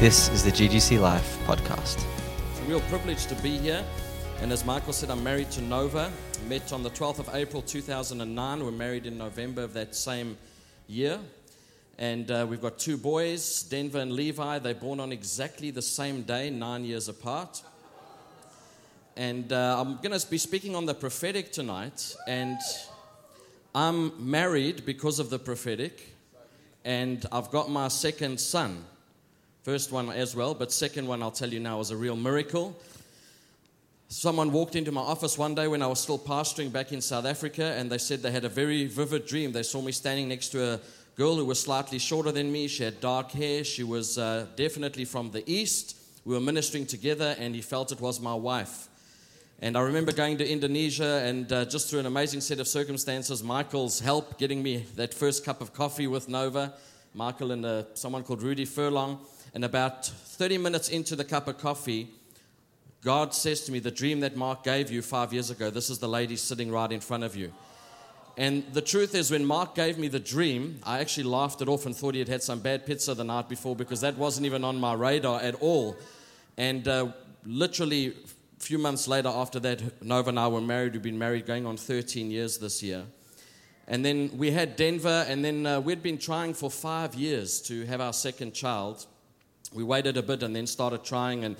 This is the GGC Life podcast. It's a real privilege to be here. And as Michael said, I'm married to Nova. Met on the 12th of April 2009. We're married in November of that same year. And uh, we've got two boys, Denver and Levi. They're born on exactly the same day, nine years apart. And uh, I'm going to be speaking on the prophetic tonight. And I'm married because of the prophetic. And I've got my second son. First one as well, but second one I'll tell you now was a real miracle. Someone walked into my office one day when I was still pastoring back in South Africa, and they said they had a very vivid dream. They saw me standing next to a girl who was slightly shorter than me. She had dark hair. She was uh, definitely from the east. We were ministering together, and he felt it was my wife. And I remember going to Indonesia, and uh, just through an amazing set of circumstances, Michael's help getting me that first cup of coffee with Nova, Michael and uh, someone called Rudy Furlong. And about 30 minutes into the cup of coffee, God says to me, The dream that Mark gave you five years ago, this is the lady sitting right in front of you. And the truth is, when Mark gave me the dream, I actually laughed it off and thought he had had some bad pizza the night before because that wasn't even on my radar at all. And uh, literally, a few months later, after that, Nova and I were married. We've been married going on 13 years this year. And then we had Denver, and then uh, we'd been trying for five years to have our second child. We waited a bit and then started trying and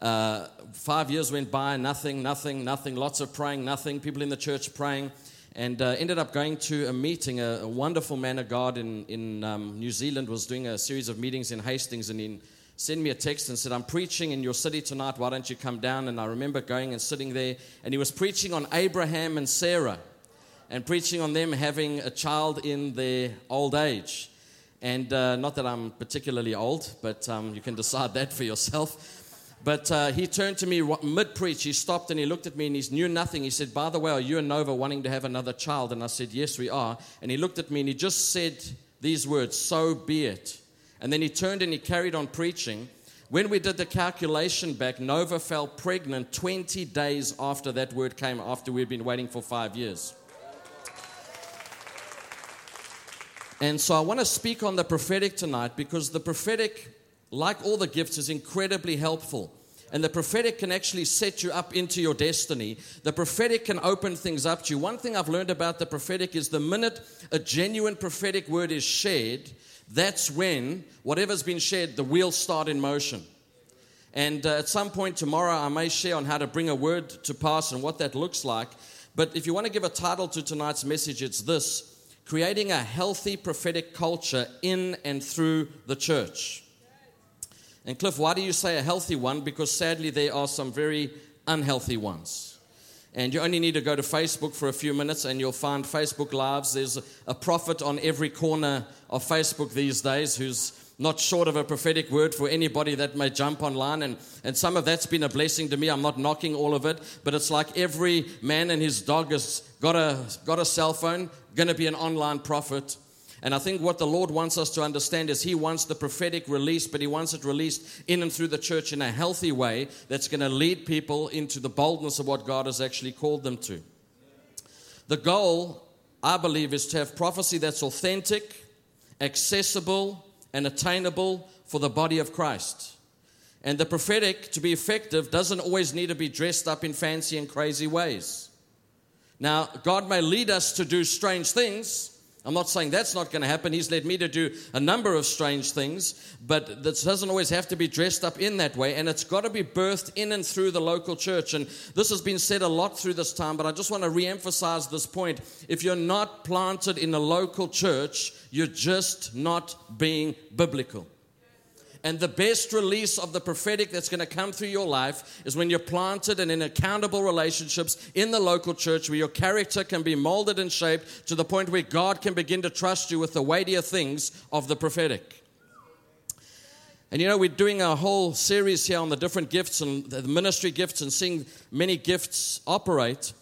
uh, five years went by nothing nothing nothing lots of praying nothing people in the church praying and uh, ended up going to a meeting. A, a wonderful man of god in, in um, new zealand was doing a series of meetings in hastings and he sent me a text and said i'm preaching in your city tonight. Why don't you come down? And i remember going and sitting there and he was preaching on abraham and sarah and preaching on them having a child in their old age and uh, not that I'm particularly old, but um, you can decide that for yourself. But uh, he turned to me mid preach. He stopped and he looked at me and he knew nothing. He said, By the way, are you and Nova wanting to have another child? And I said, Yes, we are. And he looked at me and he just said these words, So be it. And then he turned and he carried on preaching. When we did the calculation back, Nova fell pregnant 20 days after that word came, after we'd been waiting for five years. And so I want to speak on the prophetic tonight because the prophetic, like all the gifts, is incredibly helpful. And the prophetic can actually set you up into your destiny. The prophetic can open things up to you. One thing I've learned about the prophetic is the minute a genuine prophetic word is shared, that's when whatever's been shared, the wheels start in motion. And uh, at some point tomorrow, I may share on how to bring a word to pass and what that looks like. But if you want to give a title to tonight's message, it's this creating a healthy prophetic culture in and through the church. And Cliff, why do you say a healthy one? Because sadly, there are some very unhealthy ones. And you only need to go to Facebook for a few minutes and you'll find Facebook Lives. There's a prophet on every corner of Facebook these days who's not short of a prophetic word for anybody that may jump online. And, and some of that's been a blessing to me. I'm not knocking all of it, but it's like every man and his dog has got a, got a cell phone going to be an online prophet. And I think what the Lord wants us to understand is He wants the prophetic release, but He wants it released in and through the church in a healthy way that's going to lead people into the boldness of what God has actually called them to. The goal, I believe, is to have prophecy that's authentic, accessible, and attainable for the body of Christ. And the prophetic, to be effective, doesn't always need to be dressed up in fancy and crazy ways. Now, God may lead us to do strange things. I'm not saying that's not going to happen. He's led me to do a number of strange things, but this doesn't always have to be dressed up in that way, and it's got to be birthed in and through the local church. And this has been said a lot through this time, but I just want to re emphasize this point. If you're not planted in a local church, you're just not being biblical. And the best release of the prophetic that's going to come through your life is when you're planted and in accountable relationships in the local church where your character can be molded and shaped to the point where God can begin to trust you with the weightier things of the prophetic. And you know, we're doing a whole series here on the different gifts and the ministry gifts and seeing many gifts operate.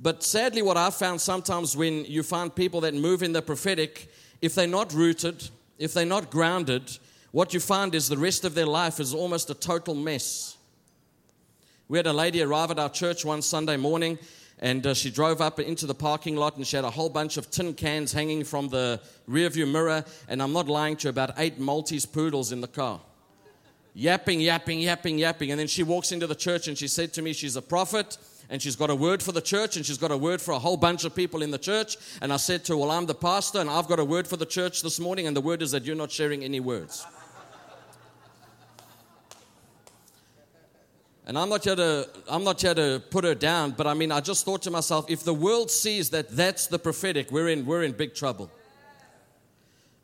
But sadly, what I've found sometimes when you find people that move in the prophetic, if they're not rooted, if they're not grounded, what you find is the rest of their life is almost a total mess. We had a lady arrive at our church one Sunday morning, and uh, she drove up into the parking lot, and she had a whole bunch of tin cans hanging from the rearview mirror. And I'm not lying to you, about eight Maltese poodles in the car. yapping, yapping, yapping, yapping. And then she walks into the church and she said to me, She's a prophet and she's got a word for the church and she's got a word for a whole bunch of people in the church. And I said to her, Well, I'm the pastor and I've got a word for the church this morning, and the word is that you're not sharing any words. And I'm not here to I'm not here to put her down, but I mean I just thought to myself, if the world sees that that's the prophetic, we're in we're in big trouble.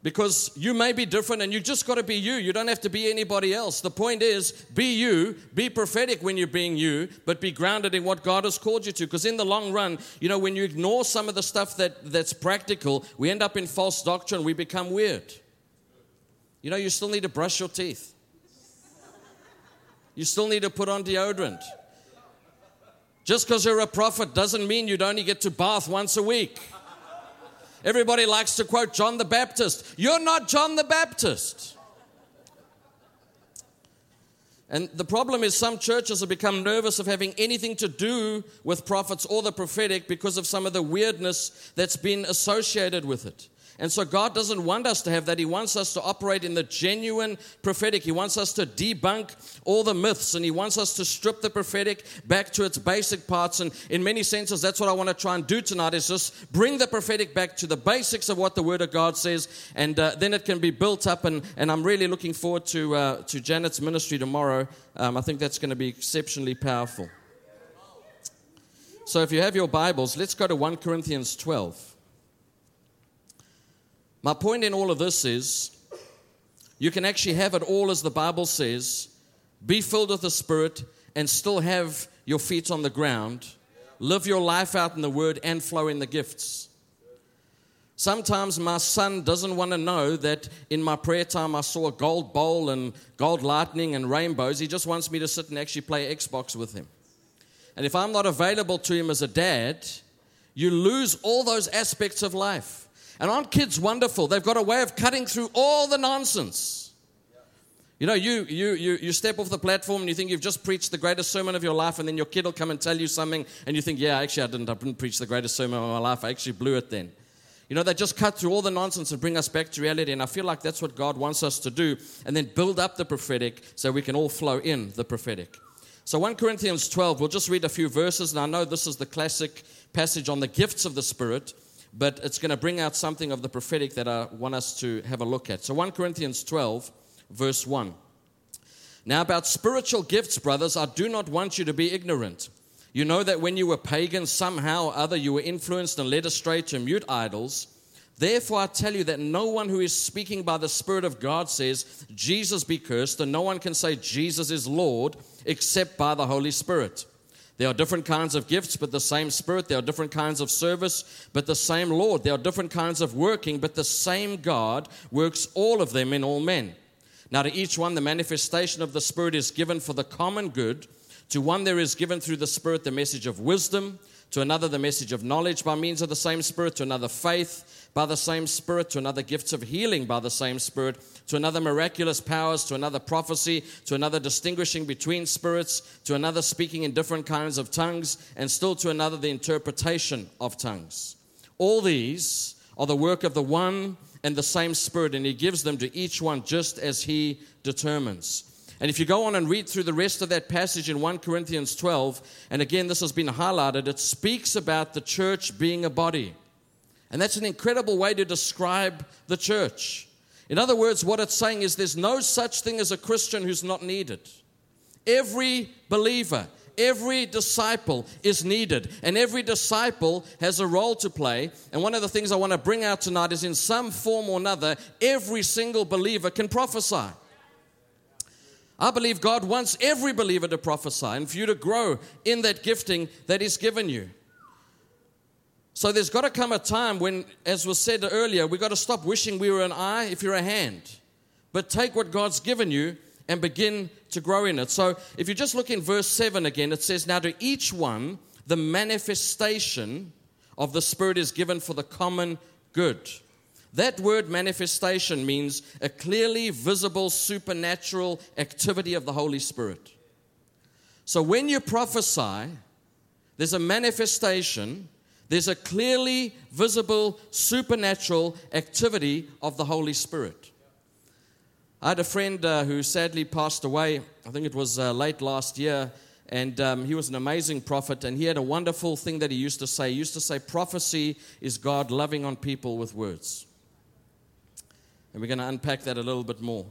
Because you may be different and you just got to be you. You don't have to be anybody else. The point is, be you, be prophetic when you're being you, but be grounded in what God has called you to. Because in the long run, you know, when you ignore some of the stuff that, that's practical, we end up in false doctrine, we become weird. You know, you still need to brush your teeth, you still need to put on deodorant. Just because you're a prophet doesn't mean you'd only get to bath once a week. Everybody likes to quote John the Baptist. You're not John the Baptist. And the problem is, some churches have become nervous of having anything to do with prophets or the prophetic because of some of the weirdness that's been associated with it. And so God doesn't want us to have that. He wants us to operate in the genuine prophetic. He wants us to debunk all the myths and He wants us to strip the prophetic back to its basic parts. And in many senses, that's what I want to try and do tonight is just bring the prophetic back to the basics of what the Word of God says. And uh, then it can be built up. And, and I'm really looking forward to, uh, to Janet's ministry tomorrow. Um, I think that's going to be exceptionally powerful. So if you have your Bibles, let's go to 1 Corinthians 12. My point in all of this is you can actually have it all as the Bible says, be filled with the Spirit, and still have your feet on the ground, live your life out in the Word, and flow in the gifts. Sometimes my son doesn't want to know that in my prayer time I saw a gold bowl and gold lightning and rainbows. He just wants me to sit and actually play Xbox with him. And if I'm not available to him as a dad, you lose all those aspects of life. And aren't kids wonderful? They've got a way of cutting through all the nonsense. You know, you, you, you, you step off the platform and you think you've just preached the greatest sermon of your life, and then your kid will come and tell you something, and you think, yeah, actually, I didn't, I didn't preach the greatest sermon of my life. I actually blew it then. You know, they just cut through all the nonsense and bring us back to reality. And I feel like that's what God wants us to do, and then build up the prophetic so we can all flow in the prophetic. So, 1 Corinthians 12, we'll just read a few verses, and I know this is the classic passage on the gifts of the Spirit but it's going to bring out something of the prophetic that I want us to have a look at. So 1 Corinthians 12, verse 1. Now, about spiritual gifts, brothers, I do not want you to be ignorant. You know that when you were pagans, somehow or other you were influenced and led astray to mute idols. Therefore, I tell you that no one who is speaking by the Spirit of God says, Jesus be cursed, and no one can say, Jesus is Lord, except by the Holy Spirit. There are different kinds of gifts, but the same Spirit. There are different kinds of service, but the same Lord. There are different kinds of working, but the same God works all of them in all men. Now, to each one, the manifestation of the Spirit is given for the common good. To one, there is given through the Spirit the message of wisdom, to another, the message of knowledge by means of the same Spirit, to another, faith by the same Spirit, to another, gifts of healing by the same Spirit to another miraculous powers, to another prophecy, to another distinguishing between spirits, to another speaking in different kinds of tongues, and still to another the interpretation of tongues. All these are the work of the one and the same Spirit, and He gives them to each one just as He determines. And if you go on and read through the rest of that passage in 1 Corinthians 12, and again, this has been highlighted, it speaks about the church being a body. And that's an incredible way to describe the church. In other words, what it's saying is there's no such thing as a Christian who's not needed. Every believer, every disciple is needed, and every disciple has a role to play. And one of the things I want to bring out tonight is in some form or another, every single believer can prophesy. I believe God wants every believer to prophesy and for you to grow in that gifting that He's given you. So there's got to come a time when, as was said earlier, we've got to stop wishing we were an eye if you're a hand. But take what God's given you and begin to grow in it. So if you just look in verse 7 again, it says, Now to each one, the manifestation of the Spirit is given for the common good. That word manifestation means a clearly visible supernatural activity of the Holy Spirit. So when you prophesy, there's a manifestation there's a clearly visible supernatural activity of the Holy Spirit. I had a friend uh, who sadly passed away. I think it was uh, late last year. And um, he was an amazing prophet. And he had a wonderful thing that he used to say. He used to say, Prophecy is God loving on people with words. And we're going to unpack that a little bit more.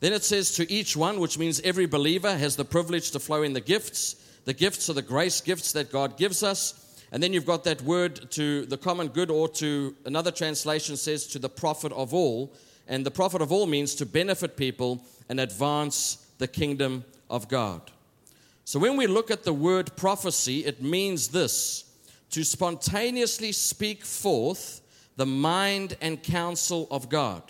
Then it says, To each one, which means every believer has the privilege to flow in the gifts. The gifts are the grace gifts that God gives us. And then you've got that word to the common good, or to another translation says, to the profit of all. And the profit of all means to benefit people and advance the kingdom of God. So when we look at the word prophecy, it means this to spontaneously speak forth the mind and counsel of God,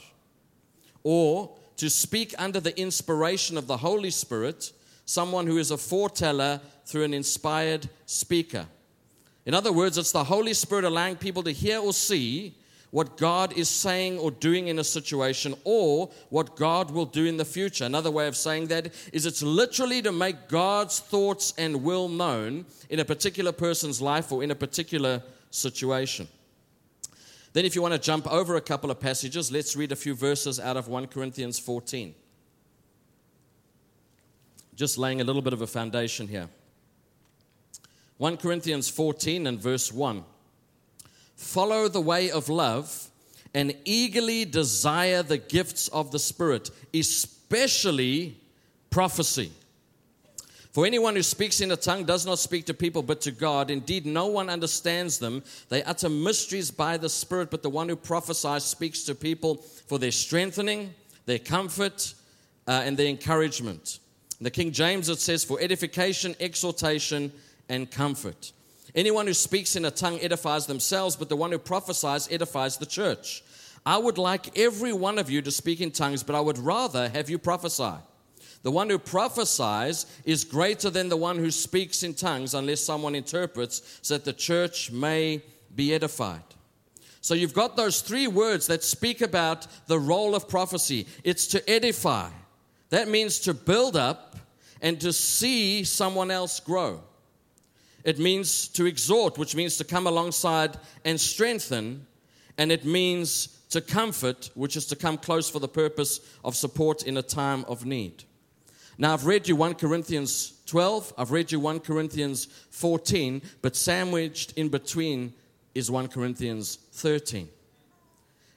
or to speak under the inspiration of the Holy Spirit, someone who is a foreteller through an inspired speaker. In other words, it's the Holy Spirit allowing people to hear or see what God is saying or doing in a situation or what God will do in the future. Another way of saying that is it's literally to make God's thoughts and will known in a particular person's life or in a particular situation. Then, if you want to jump over a couple of passages, let's read a few verses out of 1 Corinthians 14. Just laying a little bit of a foundation here. 1 Corinthians 14 and verse 1 follow the way of love, and eagerly desire the gifts of the Spirit, especially prophecy. For anyone who speaks in a tongue does not speak to people but to God. Indeed, no one understands them. They utter mysteries by the Spirit, but the one who prophesies speaks to people for their strengthening, their comfort, uh, and their encouragement. In the King James, it says, for edification, exhortation, and comfort. Anyone who speaks in a tongue edifies themselves, but the one who prophesies edifies the church. I would like every one of you to speak in tongues, but I would rather have you prophesy. The one who prophesies is greater than the one who speaks in tongues, unless someone interprets, so that the church may be edified. So you've got those three words that speak about the role of prophecy it's to edify, that means to build up and to see someone else grow. It means to exhort, which means to come alongside and strengthen. And it means to comfort, which is to come close for the purpose of support in a time of need. Now, I've read you 1 Corinthians 12, I've read you 1 Corinthians 14, but sandwiched in between is 1 Corinthians 13.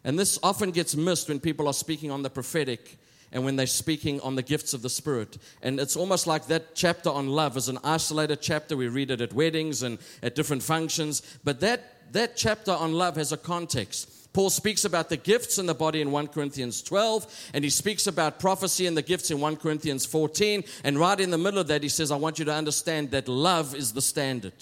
And this often gets missed when people are speaking on the prophetic and when they're speaking on the gifts of the Spirit. And it's almost like that chapter on love is an isolated chapter. We read it at weddings and at different functions. But that, that chapter on love has a context. Paul speaks about the gifts in the body in 1 Corinthians 12, and he speaks about prophecy and the gifts in 1 Corinthians 14. And right in the middle of that, he says, I want you to understand that love is the standard.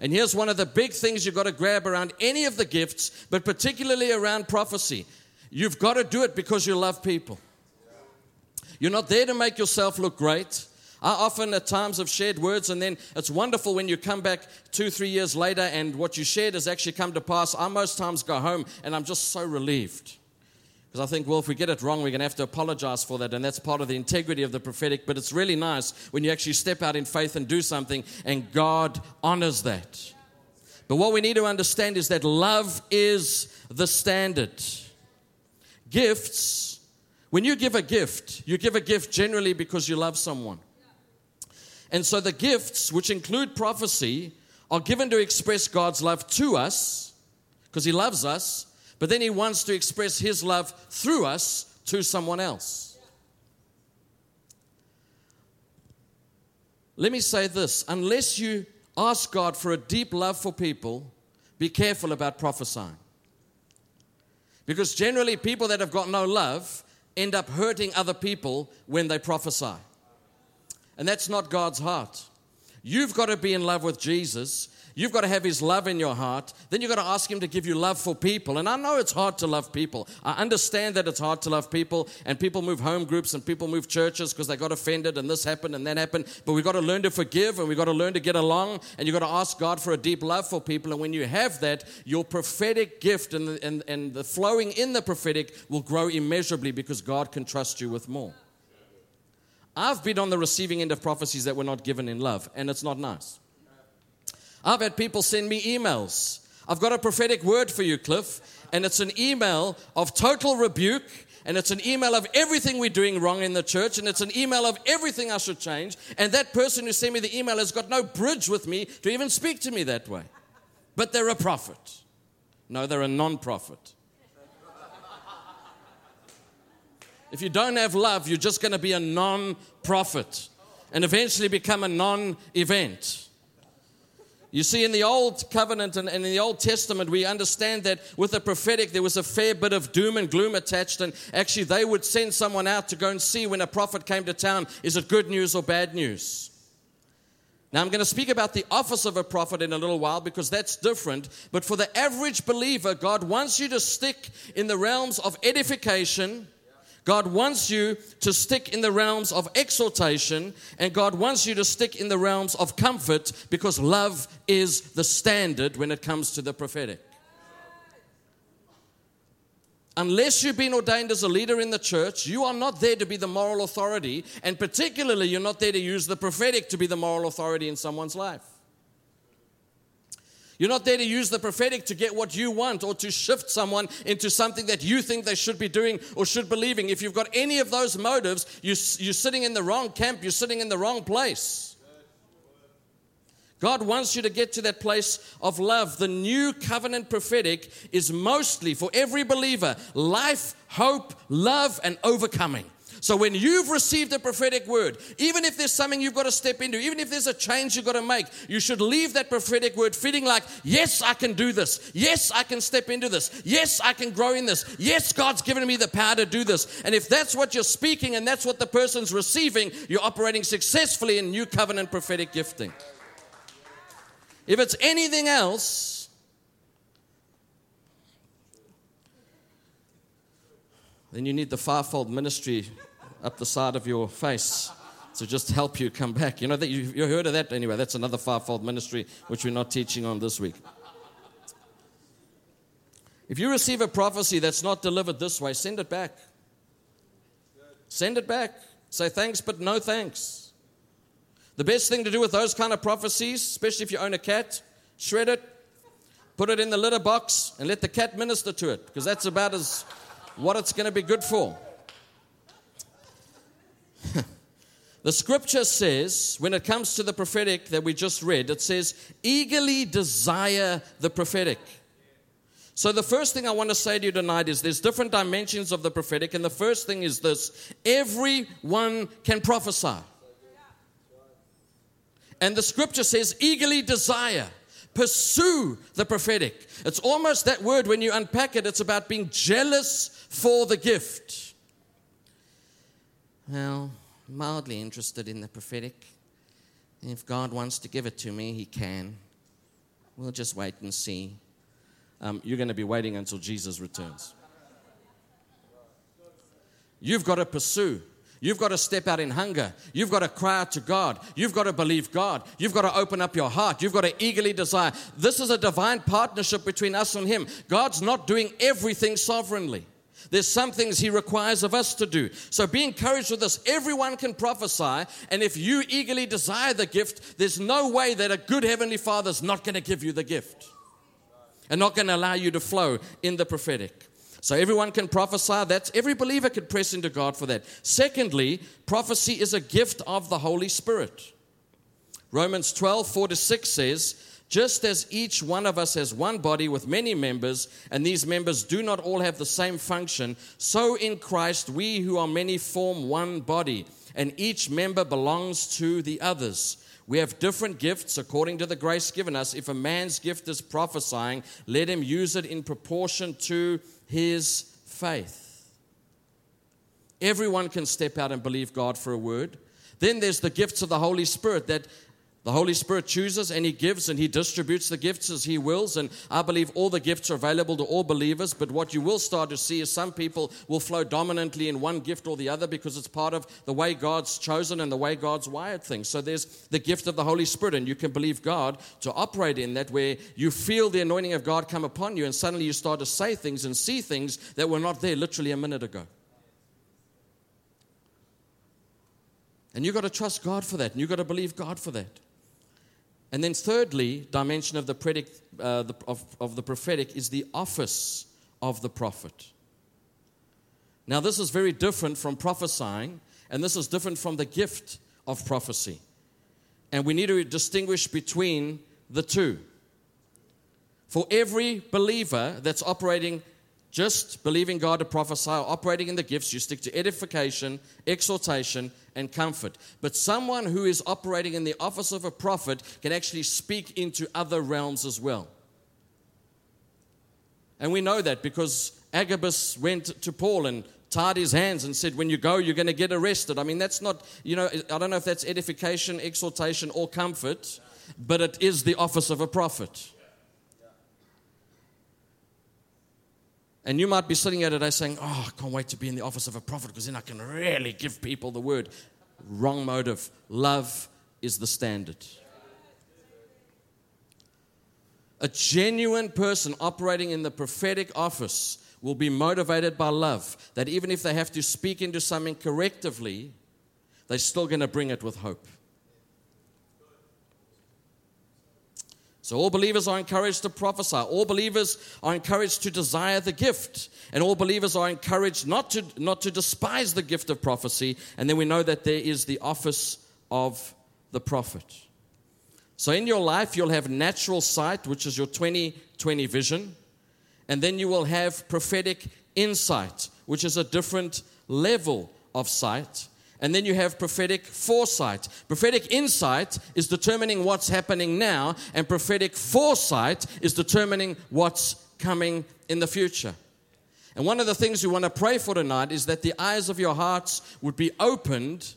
And here's one of the big things you've got to grab around any of the gifts, but particularly around prophecy. You've got to do it because you love people. You're not there to make yourself look great. I often at times have shared words, and then it's wonderful when you come back two, three years later and what you shared has actually come to pass. I most times go home and I'm just so relieved. Because I think, well, if we get it wrong, we're going to have to apologize for that. And that's part of the integrity of the prophetic. But it's really nice when you actually step out in faith and do something, and God honors that. But what we need to understand is that love is the standard. Gifts, when you give a gift, you give a gift generally because you love someone. And so the gifts, which include prophecy, are given to express God's love to us because He loves us, but then He wants to express His love through us to someone else. Let me say this unless you ask God for a deep love for people, be careful about prophesying. Because generally, people that have got no love end up hurting other people when they prophesy. And that's not God's heart. You've got to be in love with Jesus You've got to have His love in your heart. Then you've got to ask Him to give you love for people. And I know it's hard to love people. I understand that it's hard to love people, and people move home groups and people move churches because they got offended and this happened and that happened. But we've got to learn to forgive and we've got to learn to get along, and you've got to ask God for a deep love for people. And when you have that, your prophetic gift and the, and, and the flowing in the prophetic will grow immeasurably because God can trust you with more. I've been on the receiving end of prophecies that were not given in love, and it's not nice. I've had people send me emails. I've got a prophetic word for you, Cliff, and it's an email of total rebuke and it's an email of everything we're doing wrong in the church, and it's an email of everything I should change. And that person who sent me the email has got no bridge with me to even speak to me that way. But they're a prophet. No, they're a non prophet. If you don't have love, you're just going to be a non prophet and eventually become a non event. You see, in the Old Covenant and in the Old Testament, we understand that with the prophetic, there was a fair bit of doom and gloom attached. And actually, they would send someone out to go and see when a prophet came to town is it good news or bad news? Now, I'm going to speak about the office of a prophet in a little while because that's different. But for the average believer, God wants you to stick in the realms of edification God wants you to stick in the realms of exhortation, and God wants you to stick in the realms of comfort because love is the standard when it comes to the prophetic. Unless you've been ordained as a leader in the church, you are not there to be the moral authority, and particularly, you're not there to use the prophetic to be the moral authority in someone's life. You're not there to use the prophetic to get what you want or to shift someone into something that you think they should be doing or should believing. If you've got any of those motives, you, you're sitting in the wrong camp, you're sitting in the wrong place. God wants you to get to that place of love. The new covenant prophetic is mostly for every believer life, hope, love, and overcoming. So when you've received a prophetic word, even if there's something you've got to step into, even if there's a change you've got to make, you should leave that prophetic word feeling like, yes, I can do this. Yes, I can step into this. Yes, I can grow in this. Yes, God's given me the power to do this. And if that's what you're speaking and that's what the person's receiving, you're operating successfully in new covenant prophetic gifting. If it's anything else, then you need the fivefold ministry up the side of your face to just help you come back. You know that you, you heard of that anyway. That's another fivefold ministry which we're not teaching on this week. If you receive a prophecy that's not delivered this way, send it back. Send it back. Say thanks, but no thanks. The best thing to do with those kind of prophecies, especially if you own a cat, shred it, put it in the litter box, and let the cat minister to it, because that's about as what it's going to be good for. the scripture says, when it comes to the prophetic that we just read, it says, eagerly desire the prophetic. So, the first thing I want to say to you tonight is there's different dimensions of the prophetic, and the first thing is this everyone can prophesy. And the scripture says, eagerly desire, pursue the prophetic. It's almost that word when you unpack it, it's about being jealous for the gift well, mildly interested in the prophetic. If God wants to give it to me, He can. We'll just wait and see. Um, you're going to be waiting until Jesus returns. You've got to pursue. You've got to step out in hunger. You've got to cry out to God. You've got to believe God. You've got to open up your heart. You've got to eagerly desire. This is a divine partnership between us and Him. God's not doing everything sovereignly. There's some things He requires of us to do. So be encouraged with this. Everyone can prophesy, and if you eagerly desire the gift, there's no way that a good Heavenly Father's not going to give you the gift and not going to allow you to flow in the prophetic. So everyone can prophesy. That's every believer could press into God for that. Secondly, prophecy is a gift of the Holy Spirit. Romans 12, 4 to 6 says, just as each one of us has one body with many members, and these members do not all have the same function, so in Christ we who are many form one body, and each member belongs to the others. We have different gifts according to the grace given us. If a man's gift is prophesying, let him use it in proportion to his faith. Everyone can step out and believe God for a word. Then there's the gifts of the Holy Spirit that the Holy Spirit chooses and He gives and He distributes the gifts as He wills. And I believe all the gifts are available to all believers. But what you will start to see is some people will flow dominantly in one gift or the other because it's part of the way God's chosen and the way God's wired things. So there's the gift of the Holy Spirit, and you can believe God to operate in that where you feel the anointing of God come upon you, and suddenly you start to say things and see things that were not there literally a minute ago. And you've got to trust God for that, and you've got to believe God for that. And then, thirdly, dimension of the, predict, uh, the, of, of the prophetic is the office of the prophet. Now, this is very different from prophesying, and this is different from the gift of prophecy. And we need to distinguish between the two. For every believer that's operating just believing God to prophesy, or operating in the gifts, you stick to edification, exhortation, and comfort. But someone who is operating in the office of a prophet can actually speak into other realms as well. And we know that because Agabus went to Paul and tied his hands and said, When you go, you're going to get arrested. I mean, that's not, you know, I don't know if that's edification, exhortation, or comfort, but it is the office of a prophet. And you might be sitting here today saying, Oh, I can't wait to be in the office of a prophet because then I can really give people the word. Wrong motive. Love is the standard. A genuine person operating in the prophetic office will be motivated by love, that even if they have to speak into something correctively, they're still going to bring it with hope. So, all believers are encouraged to prophesy. All believers are encouraged to desire the gift. And all believers are encouraged not to, not to despise the gift of prophecy. And then we know that there is the office of the prophet. So, in your life, you'll have natural sight, which is your 2020 vision. And then you will have prophetic insight, which is a different level of sight. And then you have prophetic foresight. Prophetic insight is determining what's happening now, and prophetic foresight is determining what's coming in the future. And one of the things we want to pray for tonight is that the eyes of your hearts would be opened,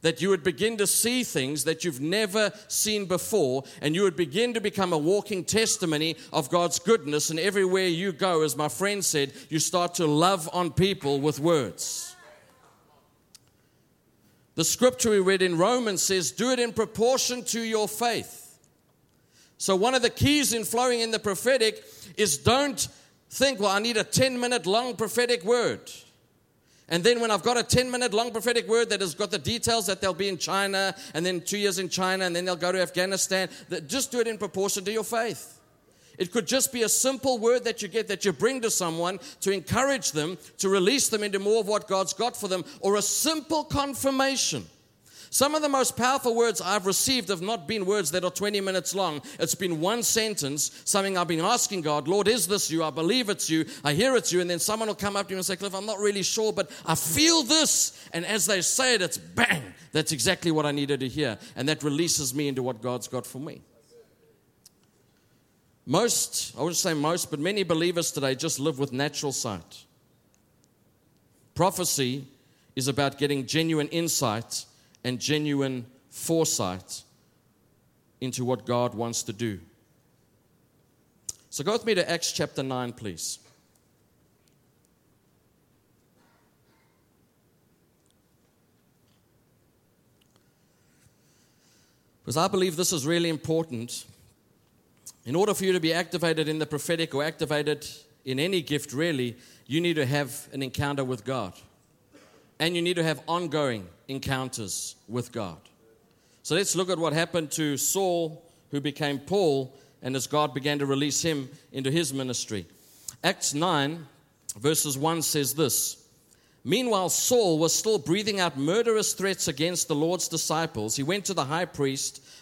that you would begin to see things that you've never seen before, and you would begin to become a walking testimony of God's goodness. And everywhere you go, as my friend said, you start to love on people with words. The scripture we read in Romans says, Do it in proportion to your faith. So, one of the keys in flowing in the prophetic is don't think, Well, I need a 10 minute long prophetic word. And then, when I've got a 10 minute long prophetic word that has got the details that they'll be in China, and then two years in China, and then they'll go to Afghanistan, just do it in proportion to your faith. It could just be a simple word that you get that you bring to someone to encourage them, to release them into more of what God's got for them, or a simple confirmation. Some of the most powerful words I've received have not been words that are 20 minutes long. It's been one sentence, something I've been asking God, Lord, is this you? I believe it's you. I hear it's you. And then someone will come up to you and say, Cliff, I'm not really sure, but I feel this. And as they say it, it's bang. That's exactly what I needed to hear. And that releases me into what God's got for me. Most, I wouldn't say most, but many believers today just live with natural sight. Prophecy is about getting genuine insight and genuine foresight into what God wants to do. So go with me to Acts chapter 9, please. Because I believe this is really important in order for you to be activated in the prophetic or activated in any gift, really, you need to have an encounter with God. And you need to have ongoing encounters with God. So let's look at what happened to Saul, who became Paul, and as God began to release him into his ministry. Acts 9, verses 1 says this Meanwhile, Saul was still breathing out murderous threats against the Lord's disciples. He went to the high priest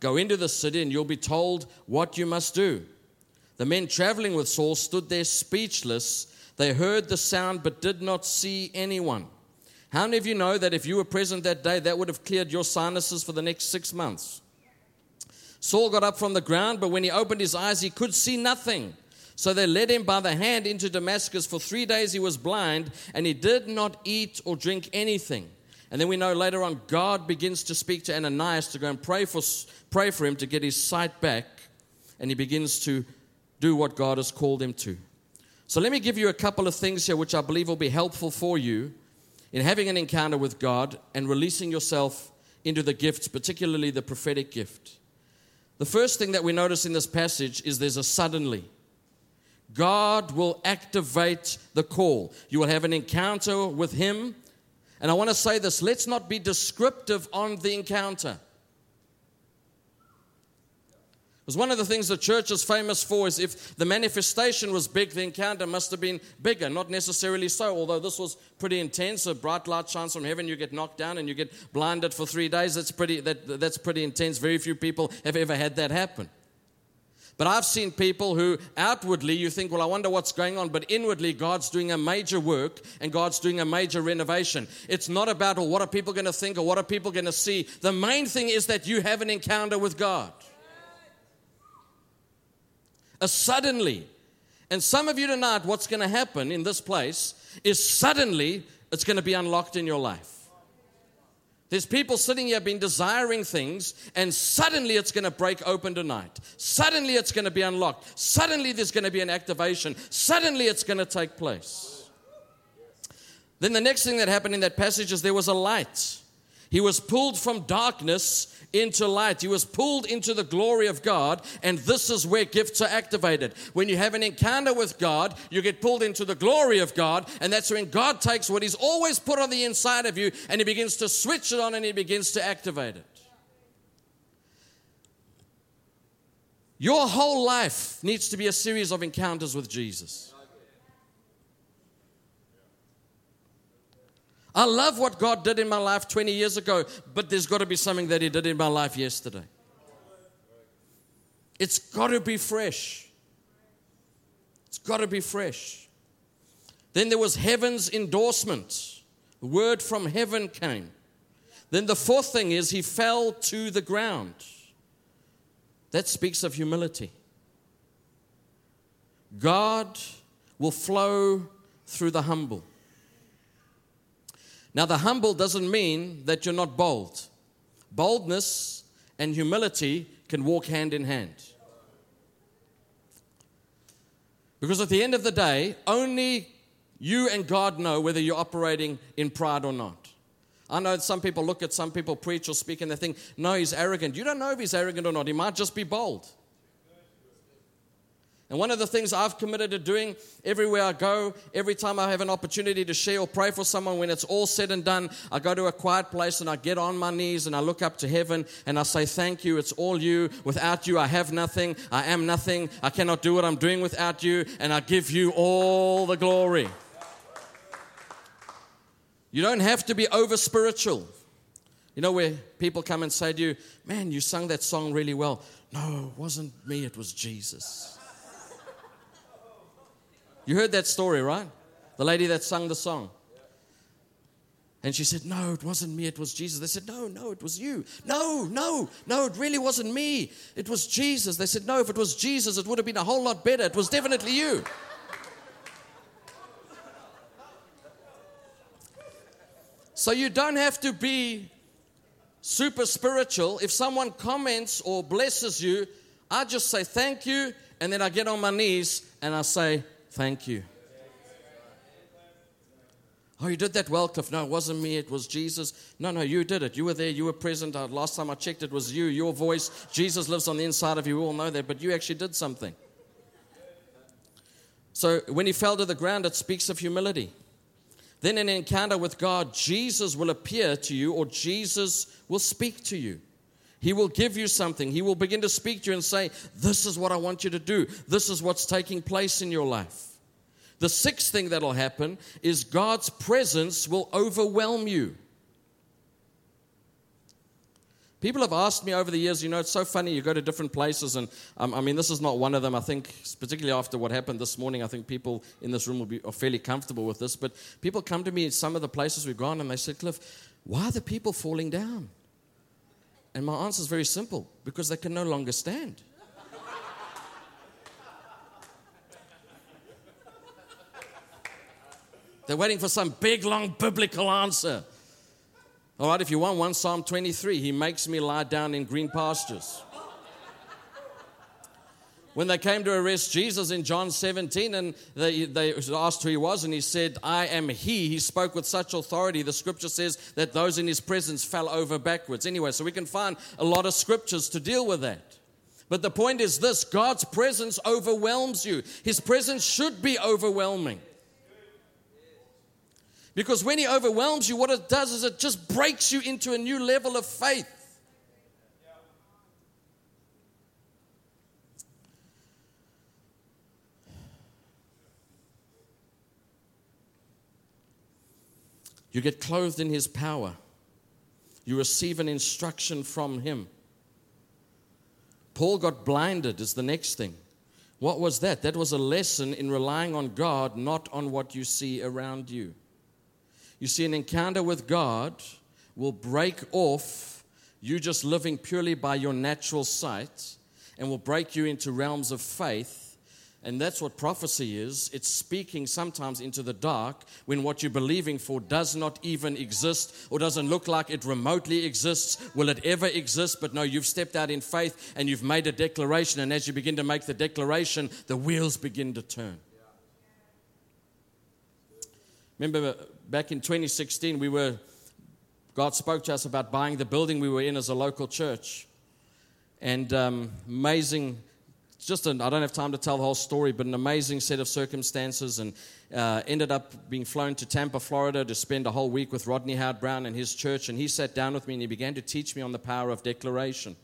Go into the city, and you'll be told what you must do. The men traveling with Saul stood there speechless. They heard the sound, but did not see anyone. How many of you know that if you were present that day, that would have cleared your sinuses for the next six months? Saul got up from the ground, but when he opened his eyes, he could see nothing. So they led him by the hand into Damascus. For three days he was blind, and he did not eat or drink anything. And then we know later on, God begins to speak to Ananias to go and pray for, pray for him to get his sight back. And he begins to do what God has called him to. So let me give you a couple of things here which I believe will be helpful for you in having an encounter with God and releasing yourself into the gifts, particularly the prophetic gift. The first thing that we notice in this passage is there's a suddenly. God will activate the call. You will have an encounter with Him. And I want to say this let's not be descriptive on the encounter. Because one of the things the church is famous for is if the manifestation was big, the encounter must have been bigger. Not necessarily so, although this was pretty intense. A bright light shines from heaven, you get knocked down and you get blinded for three days. That's pretty, that, that's pretty intense. Very few people have ever had that happen. But I've seen people who outwardly you think, well, I wonder what's going on, but inwardly God's doing a major work and God's doing a major renovation. It's not about, well, what are people going to think or what are people going to see. The main thing is that you have an encounter with God a suddenly. And some of you tonight, what's going to happen in this place is suddenly it's going to be unlocked in your life. There's people sitting here been desiring things, and suddenly it's going to break open tonight. Suddenly it's going to be unlocked. Suddenly there's going to be an activation. Suddenly it's going to take place. Then the next thing that happened in that passage is there was a light. He was pulled from darkness into light. He was pulled into the glory of God, and this is where gifts are activated. When you have an encounter with God, you get pulled into the glory of God, and that's when God takes what He's always put on the inside of you and He begins to switch it on and He begins to activate it. Your whole life needs to be a series of encounters with Jesus. I love what God did in my life 20 years ago, but there's got to be something that He did in my life yesterday. It's got to be fresh. It's got to be fresh. Then there was heaven's endorsement. The word from heaven came. Then the fourth thing is he fell to the ground. That speaks of humility. God will flow through the humble. Now, the humble doesn't mean that you're not bold. Boldness and humility can walk hand in hand. Because at the end of the day, only you and God know whether you're operating in pride or not. I know some people look at some people preach or speak and they think, no, he's arrogant. You don't know if he's arrogant or not. He might just be bold. And one of the things I've committed to doing everywhere I go, every time I have an opportunity to share or pray for someone, when it's all said and done, I go to a quiet place and I get on my knees and I look up to heaven and I say, Thank you, it's all you. Without you, I have nothing. I am nothing. I cannot do what I'm doing without you. And I give you all the glory. You don't have to be over spiritual. You know, where people come and say to you, Man, you sung that song really well. No, it wasn't me, it was Jesus. You heard that story, right? The lady that sung the song. And she said, No, it wasn't me, it was Jesus. They said, No, no, it was you. No, no, no, it really wasn't me. It was Jesus. They said, No, if it was Jesus, it would have been a whole lot better. It was definitely you. So you don't have to be super spiritual. If someone comments or blesses you, I just say thank you, and then I get on my knees and I say, Thank you. Oh, you did that well, Cliff. No, it wasn't me. It was Jesus. No, no, you did it. You were there. You were present. Uh, last time I checked, it was you, your voice. Jesus lives on the inside of you. We all know that, but you actually did something. So when he fell to the ground, it speaks of humility. Then, in an encounter with God, Jesus will appear to you or Jesus will speak to you. He will give you something. He will begin to speak to you and say, This is what I want you to do. This is what's taking place in your life. The sixth thing that'll happen is God's presence will overwhelm you. People have asked me over the years, you know, it's so funny, you go to different places, and um, I mean, this is not one of them. I think, particularly after what happened this morning, I think people in this room will be are fairly comfortable with this. But people come to me in some of the places we've gone, and they say, Cliff, why are the people falling down? And my answer is very simple because they can no longer stand. They're waiting for some big, long biblical answer. All right, if you want one, Psalm 23, He makes me lie down in green pastures. when they came to arrest Jesus in John 17 and they, they asked who he was, and he said, I am he. He spoke with such authority. The scripture says that those in his presence fell over backwards. Anyway, so we can find a lot of scriptures to deal with that. But the point is this God's presence overwhelms you, his presence should be overwhelming. Because when he overwhelms you, what it does is it just breaks you into a new level of faith. You get clothed in His power. You receive an instruction from Him. Paul got blinded, is the next thing. What was that? That was a lesson in relying on God, not on what you see around you. You see, an encounter with God will break off you just living purely by your natural sight and will break you into realms of faith and that's what prophecy is. It's speaking sometimes into the dark when what you're believing for does not even exist or doesn't look like it remotely exists. Will it ever exist? But no, you've stepped out in faith and you've made a declaration. And as you begin to make the declaration, the wheels begin to turn. Remember back in 2016, we were, God spoke to us about buying the building we were in as a local church. And um, amazing just an, I don't have time to tell the whole story, but an amazing set of circumstances, and uh, ended up being flown to Tampa, Florida, to spend a whole week with Rodney Howard Browne and his church. And he sat down with me and he began to teach me on the power of declaration.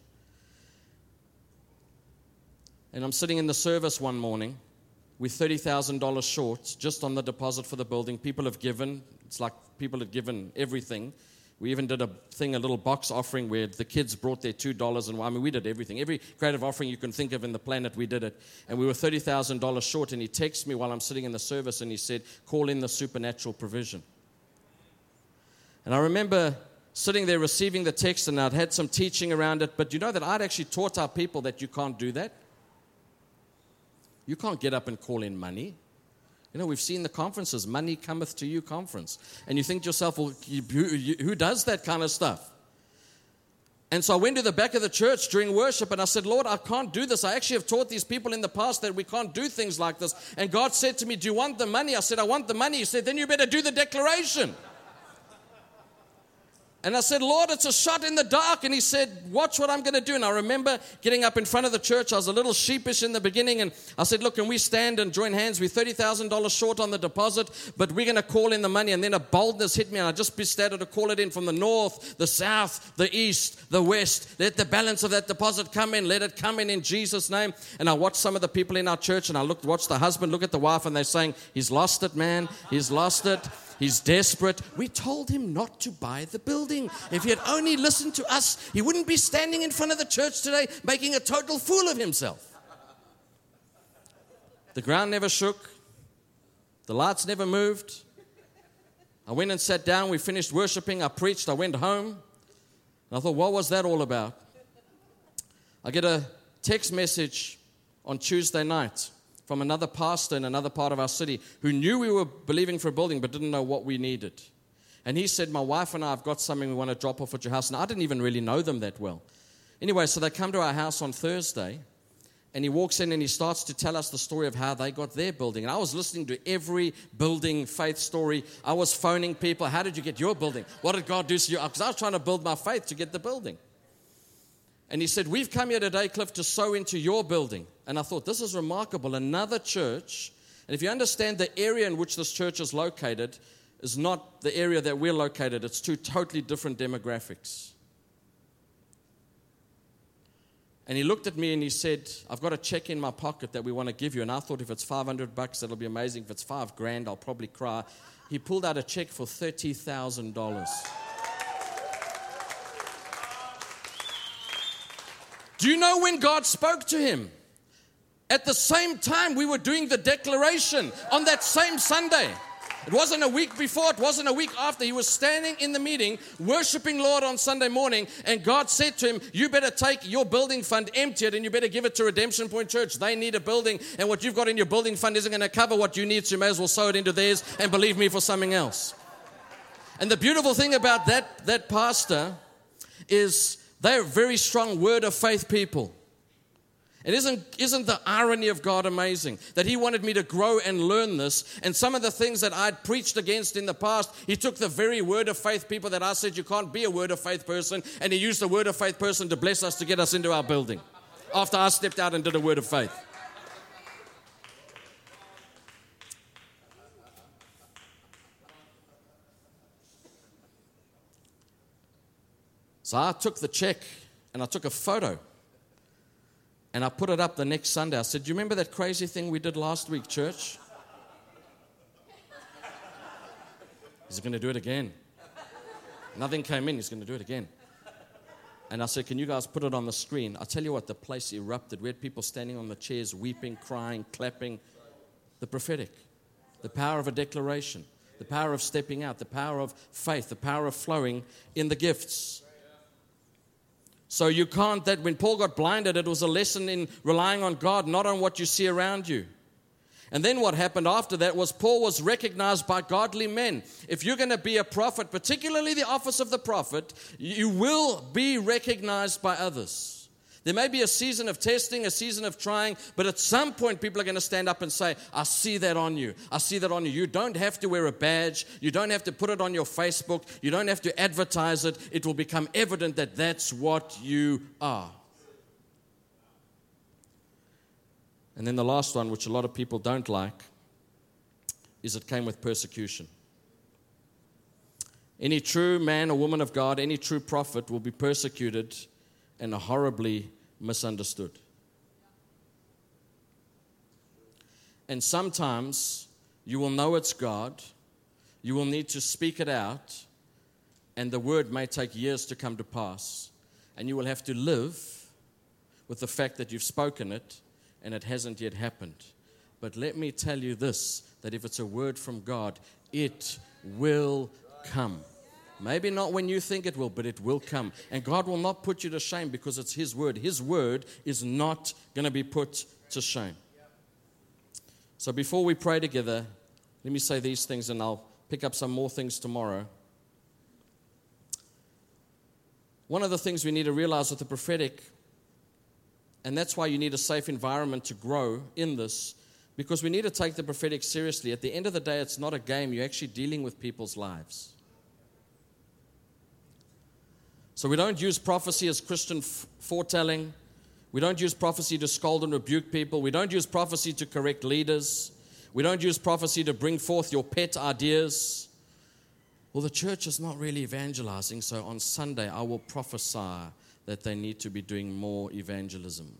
And I'm sitting in the service one morning with $30,000 short just on the deposit for the building. People have given, it's like people had given everything. We even did a thing, a little box offering where the kids brought their $2 and I mean, we did everything. Every creative offering you can think of in the planet, we did it. And we were $30,000 short. And he texted me while I'm sitting in the service and he said, Call in the supernatural provision. And I remember sitting there receiving the text and I'd had some teaching around it. But you know that I'd actually taught our people that you can't do that. You can't get up and call in money. You know, we've seen the conferences, money cometh to you conference. And you think to yourself, well, who does that kind of stuff? And so I went to the back of the church during worship and I said, Lord, I can't do this. I actually have taught these people in the past that we can't do things like this. And God said to me, Do you want the money? I said, I want the money. He said, Then you better do the declaration. And I said, Lord, it's a shot in the dark. And he said, Watch what I'm going to do. And I remember getting up in front of the church. I was a little sheepish in the beginning. And I said, Look, can we stand and join hands? We're $30,000 short on the deposit, but we're going to call in the money. And then a boldness hit me. And I just started to call it in from the north, the south, the east, the west. Let the balance of that deposit come in. Let it come in in Jesus' name. And I watched some of the people in our church. And I looked, watched the husband look at the wife. And they're saying, He's lost it, man. He's lost it. He's desperate. We told him not to buy the building. If he had only listened to us, he wouldn't be standing in front of the church today making a total fool of himself. The ground never shook, the lights never moved. I went and sat down. We finished worshiping. I preached. I went home. And I thought, what was that all about? I get a text message on Tuesday night from another pastor in another part of our city who knew we were believing for a building but didn't know what we needed. And he said, My wife and I have got something we want to drop off at your house. And I didn't even really know them that well. Anyway, so they come to our house on Thursday, and he walks in and he starts to tell us the story of how they got their building. And I was listening to every building faith story. I was phoning people, How did you get your building? What did God do to you? Because I was trying to build my faith to get the building. And he said, We've come here today, Cliff, to sow into your building. And I thought, This is remarkable. Another church. And if you understand the area in which this church is located, is not the area that we're located, it's two totally different demographics. And he looked at me and he said, I've got a check in my pocket that we want to give you. And I thought if it's 500 bucks, that'll be amazing. If it's five grand, I'll probably cry. He pulled out a check for $30,000. Do you know when God spoke to him? At the same time, we were doing the declaration on that same Sunday. It wasn't a week before, it wasn't a week after. He was standing in the meeting, worshiping Lord on Sunday morning, and God said to him, You better take your building fund, empty it, and you better give it to Redemption Point Church. They need a building, and what you've got in your building fund isn't going to cover what you need, so you may as well sow it into theirs and believe me for something else. And the beautiful thing about that, that pastor is they're very strong word of faith people. And isn't, isn't the irony of God amazing? That He wanted me to grow and learn this. And some of the things that I'd preached against in the past, He took the very word of faith people that I said you can't be a word of faith person, and He used the word of faith person to bless us to get us into our building after I stepped out and did a word of faith. So I took the check and I took a photo and I put it up the next Sunday. I said, Do you remember that crazy thing we did last week, church? He's going to do it again. Nothing came in, he's going to do it again. And I said, Can you guys put it on the screen? I tell you what, the place erupted. We had people standing on the chairs, weeping, crying, clapping. The prophetic, the power of a declaration, the power of stepping out, the power of faith, the power of flowing in the gifts. So you can't, that when Paul got blinded, it was a lesson in relying on God, not on what you see around you. And then what happened after that was Paul was recognized by godly men. If you're going to be a prophet, particularly the office of the prophet, you will be recognized by others. There may be a season of testing, a season of trying, but at some point people are going to stand up and say, I see that on you. I see that on you. You don't have to wear a badge. You don't have to put it on your Facebook. You don't have to advertise it. It will become evident that that's what you are. And then the last one, which a lot of people don't like, is it came with persecution. Any true man or woman of God, any true prophet will be persecuted and horribly misunderstood. And sometimes you will know it's God, you will need to speak it out, and the word may take years to come to pass. And you will have to live with the fact that you've spoken it and it hasn't yet happened. But let me tell you this that if it's a word from God, it will come. Maybe not when you think it will, but it will come. And God will not put you to shame because it's His word. His word is not going to be put to shame. So before we pray together, let me say these things and I'll pick up some more things tomorrow. One of the things we need to realize with the prophetic, and that's why you need a safe environment to grow in this, because we need to take the prophetic seriously. At the end of the day, it's not a game, you're actually dealing with people's lives. So we don't use prophecy as Christian foretelling. We don't use prophecy to scold and rebuke people. We don't use prophecy to correct leaders. We don't use prophecy to bring forth your pet ideas. Well, the church is not really evangelizing, so on Sunday I will prophesy that they need to be doing more evangelism.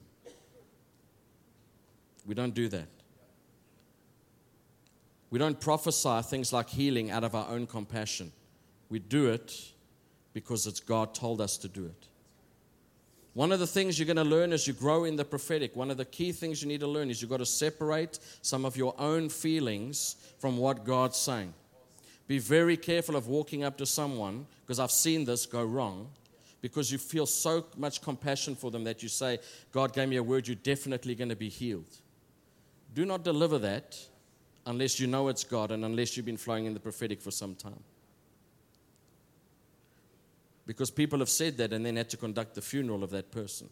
We don't do that. We don't prophesy things like healing out of our own compassion. We do it because it's God told us to do it. One of the things you're going to learn as you grow in the prophetic, one of the key things you need to learn is you've got to separate some of your own feelings from what God's saying. Be very careful of walking up to someone, because I've seen this go wrong, because you feel so much compassion for them that you say, God gave me a word, you're definitely going to be healed. Do not deliver that unless you know it's God and unless you've been flowing in the prophetic for some time because people have said that and then had to conduct the funeral of that person.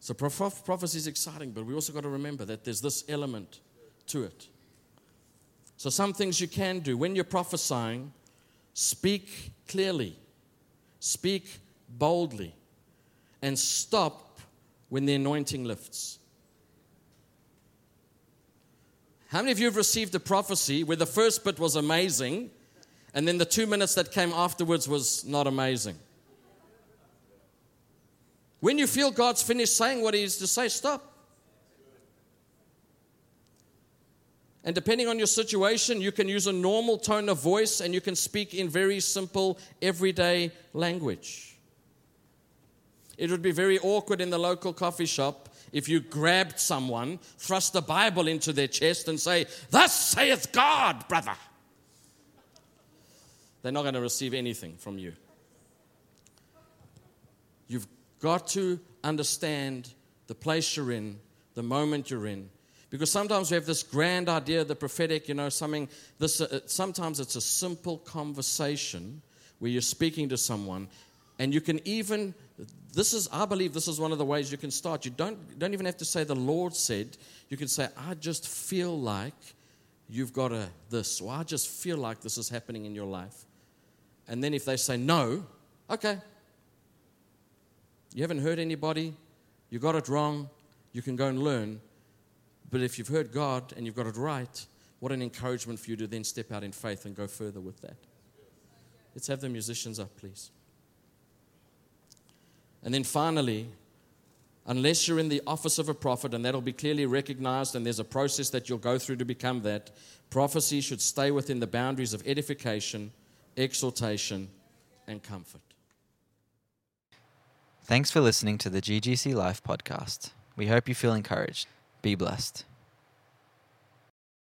So prophecy is exciting, but we also got to remember that there's this element to it. So some things you can do when you're prophesying, speak clearly, speak boldly, and stop when the anointing lifts. How many of you have received a prophecy where the first bit was amazing and then the two minutes that came afterwards was not amazing. When you feel God's finished saying what He is to say, stop. And depending on your situation, you can use a normal tone of voice and you can speak in very simple, everyday language. It would be very awkward in the local coffee shop if you grabbed someone, thrust a Bible into their chest, and say, Thus saith God, brother they're not going to receive anything from you. You've got to understand the place you're in, the moment you're in. Because sometimes we have this grand idea the prophetic, you know, something, this, uh, sometimes it's a simple conversation where you're speaking to someone And you can even, this is, I believe this is one of the ways you can start. You don't, don't even have to say the Lord said. You can say, I just feel like you've got a this, or I just feel like this is happening in your life. And then if they say no, okay. You haven't hurt anybody, you got it wrong, you can go and learn. But if you've heard God and you've got it right, what an encouragement for you to then step out in faith and go further with that. Let's have the musicians up, please. And then finally, unless you're in the office of a prophet, and that'll be clearly recognized, and there's a process that you'll go through to become that, prophecy should stay within the boundaries of edification, exhortation, and comfort. Thanks for listening to the GGC Life podcast. We hope you feel encouraged. Be blessed.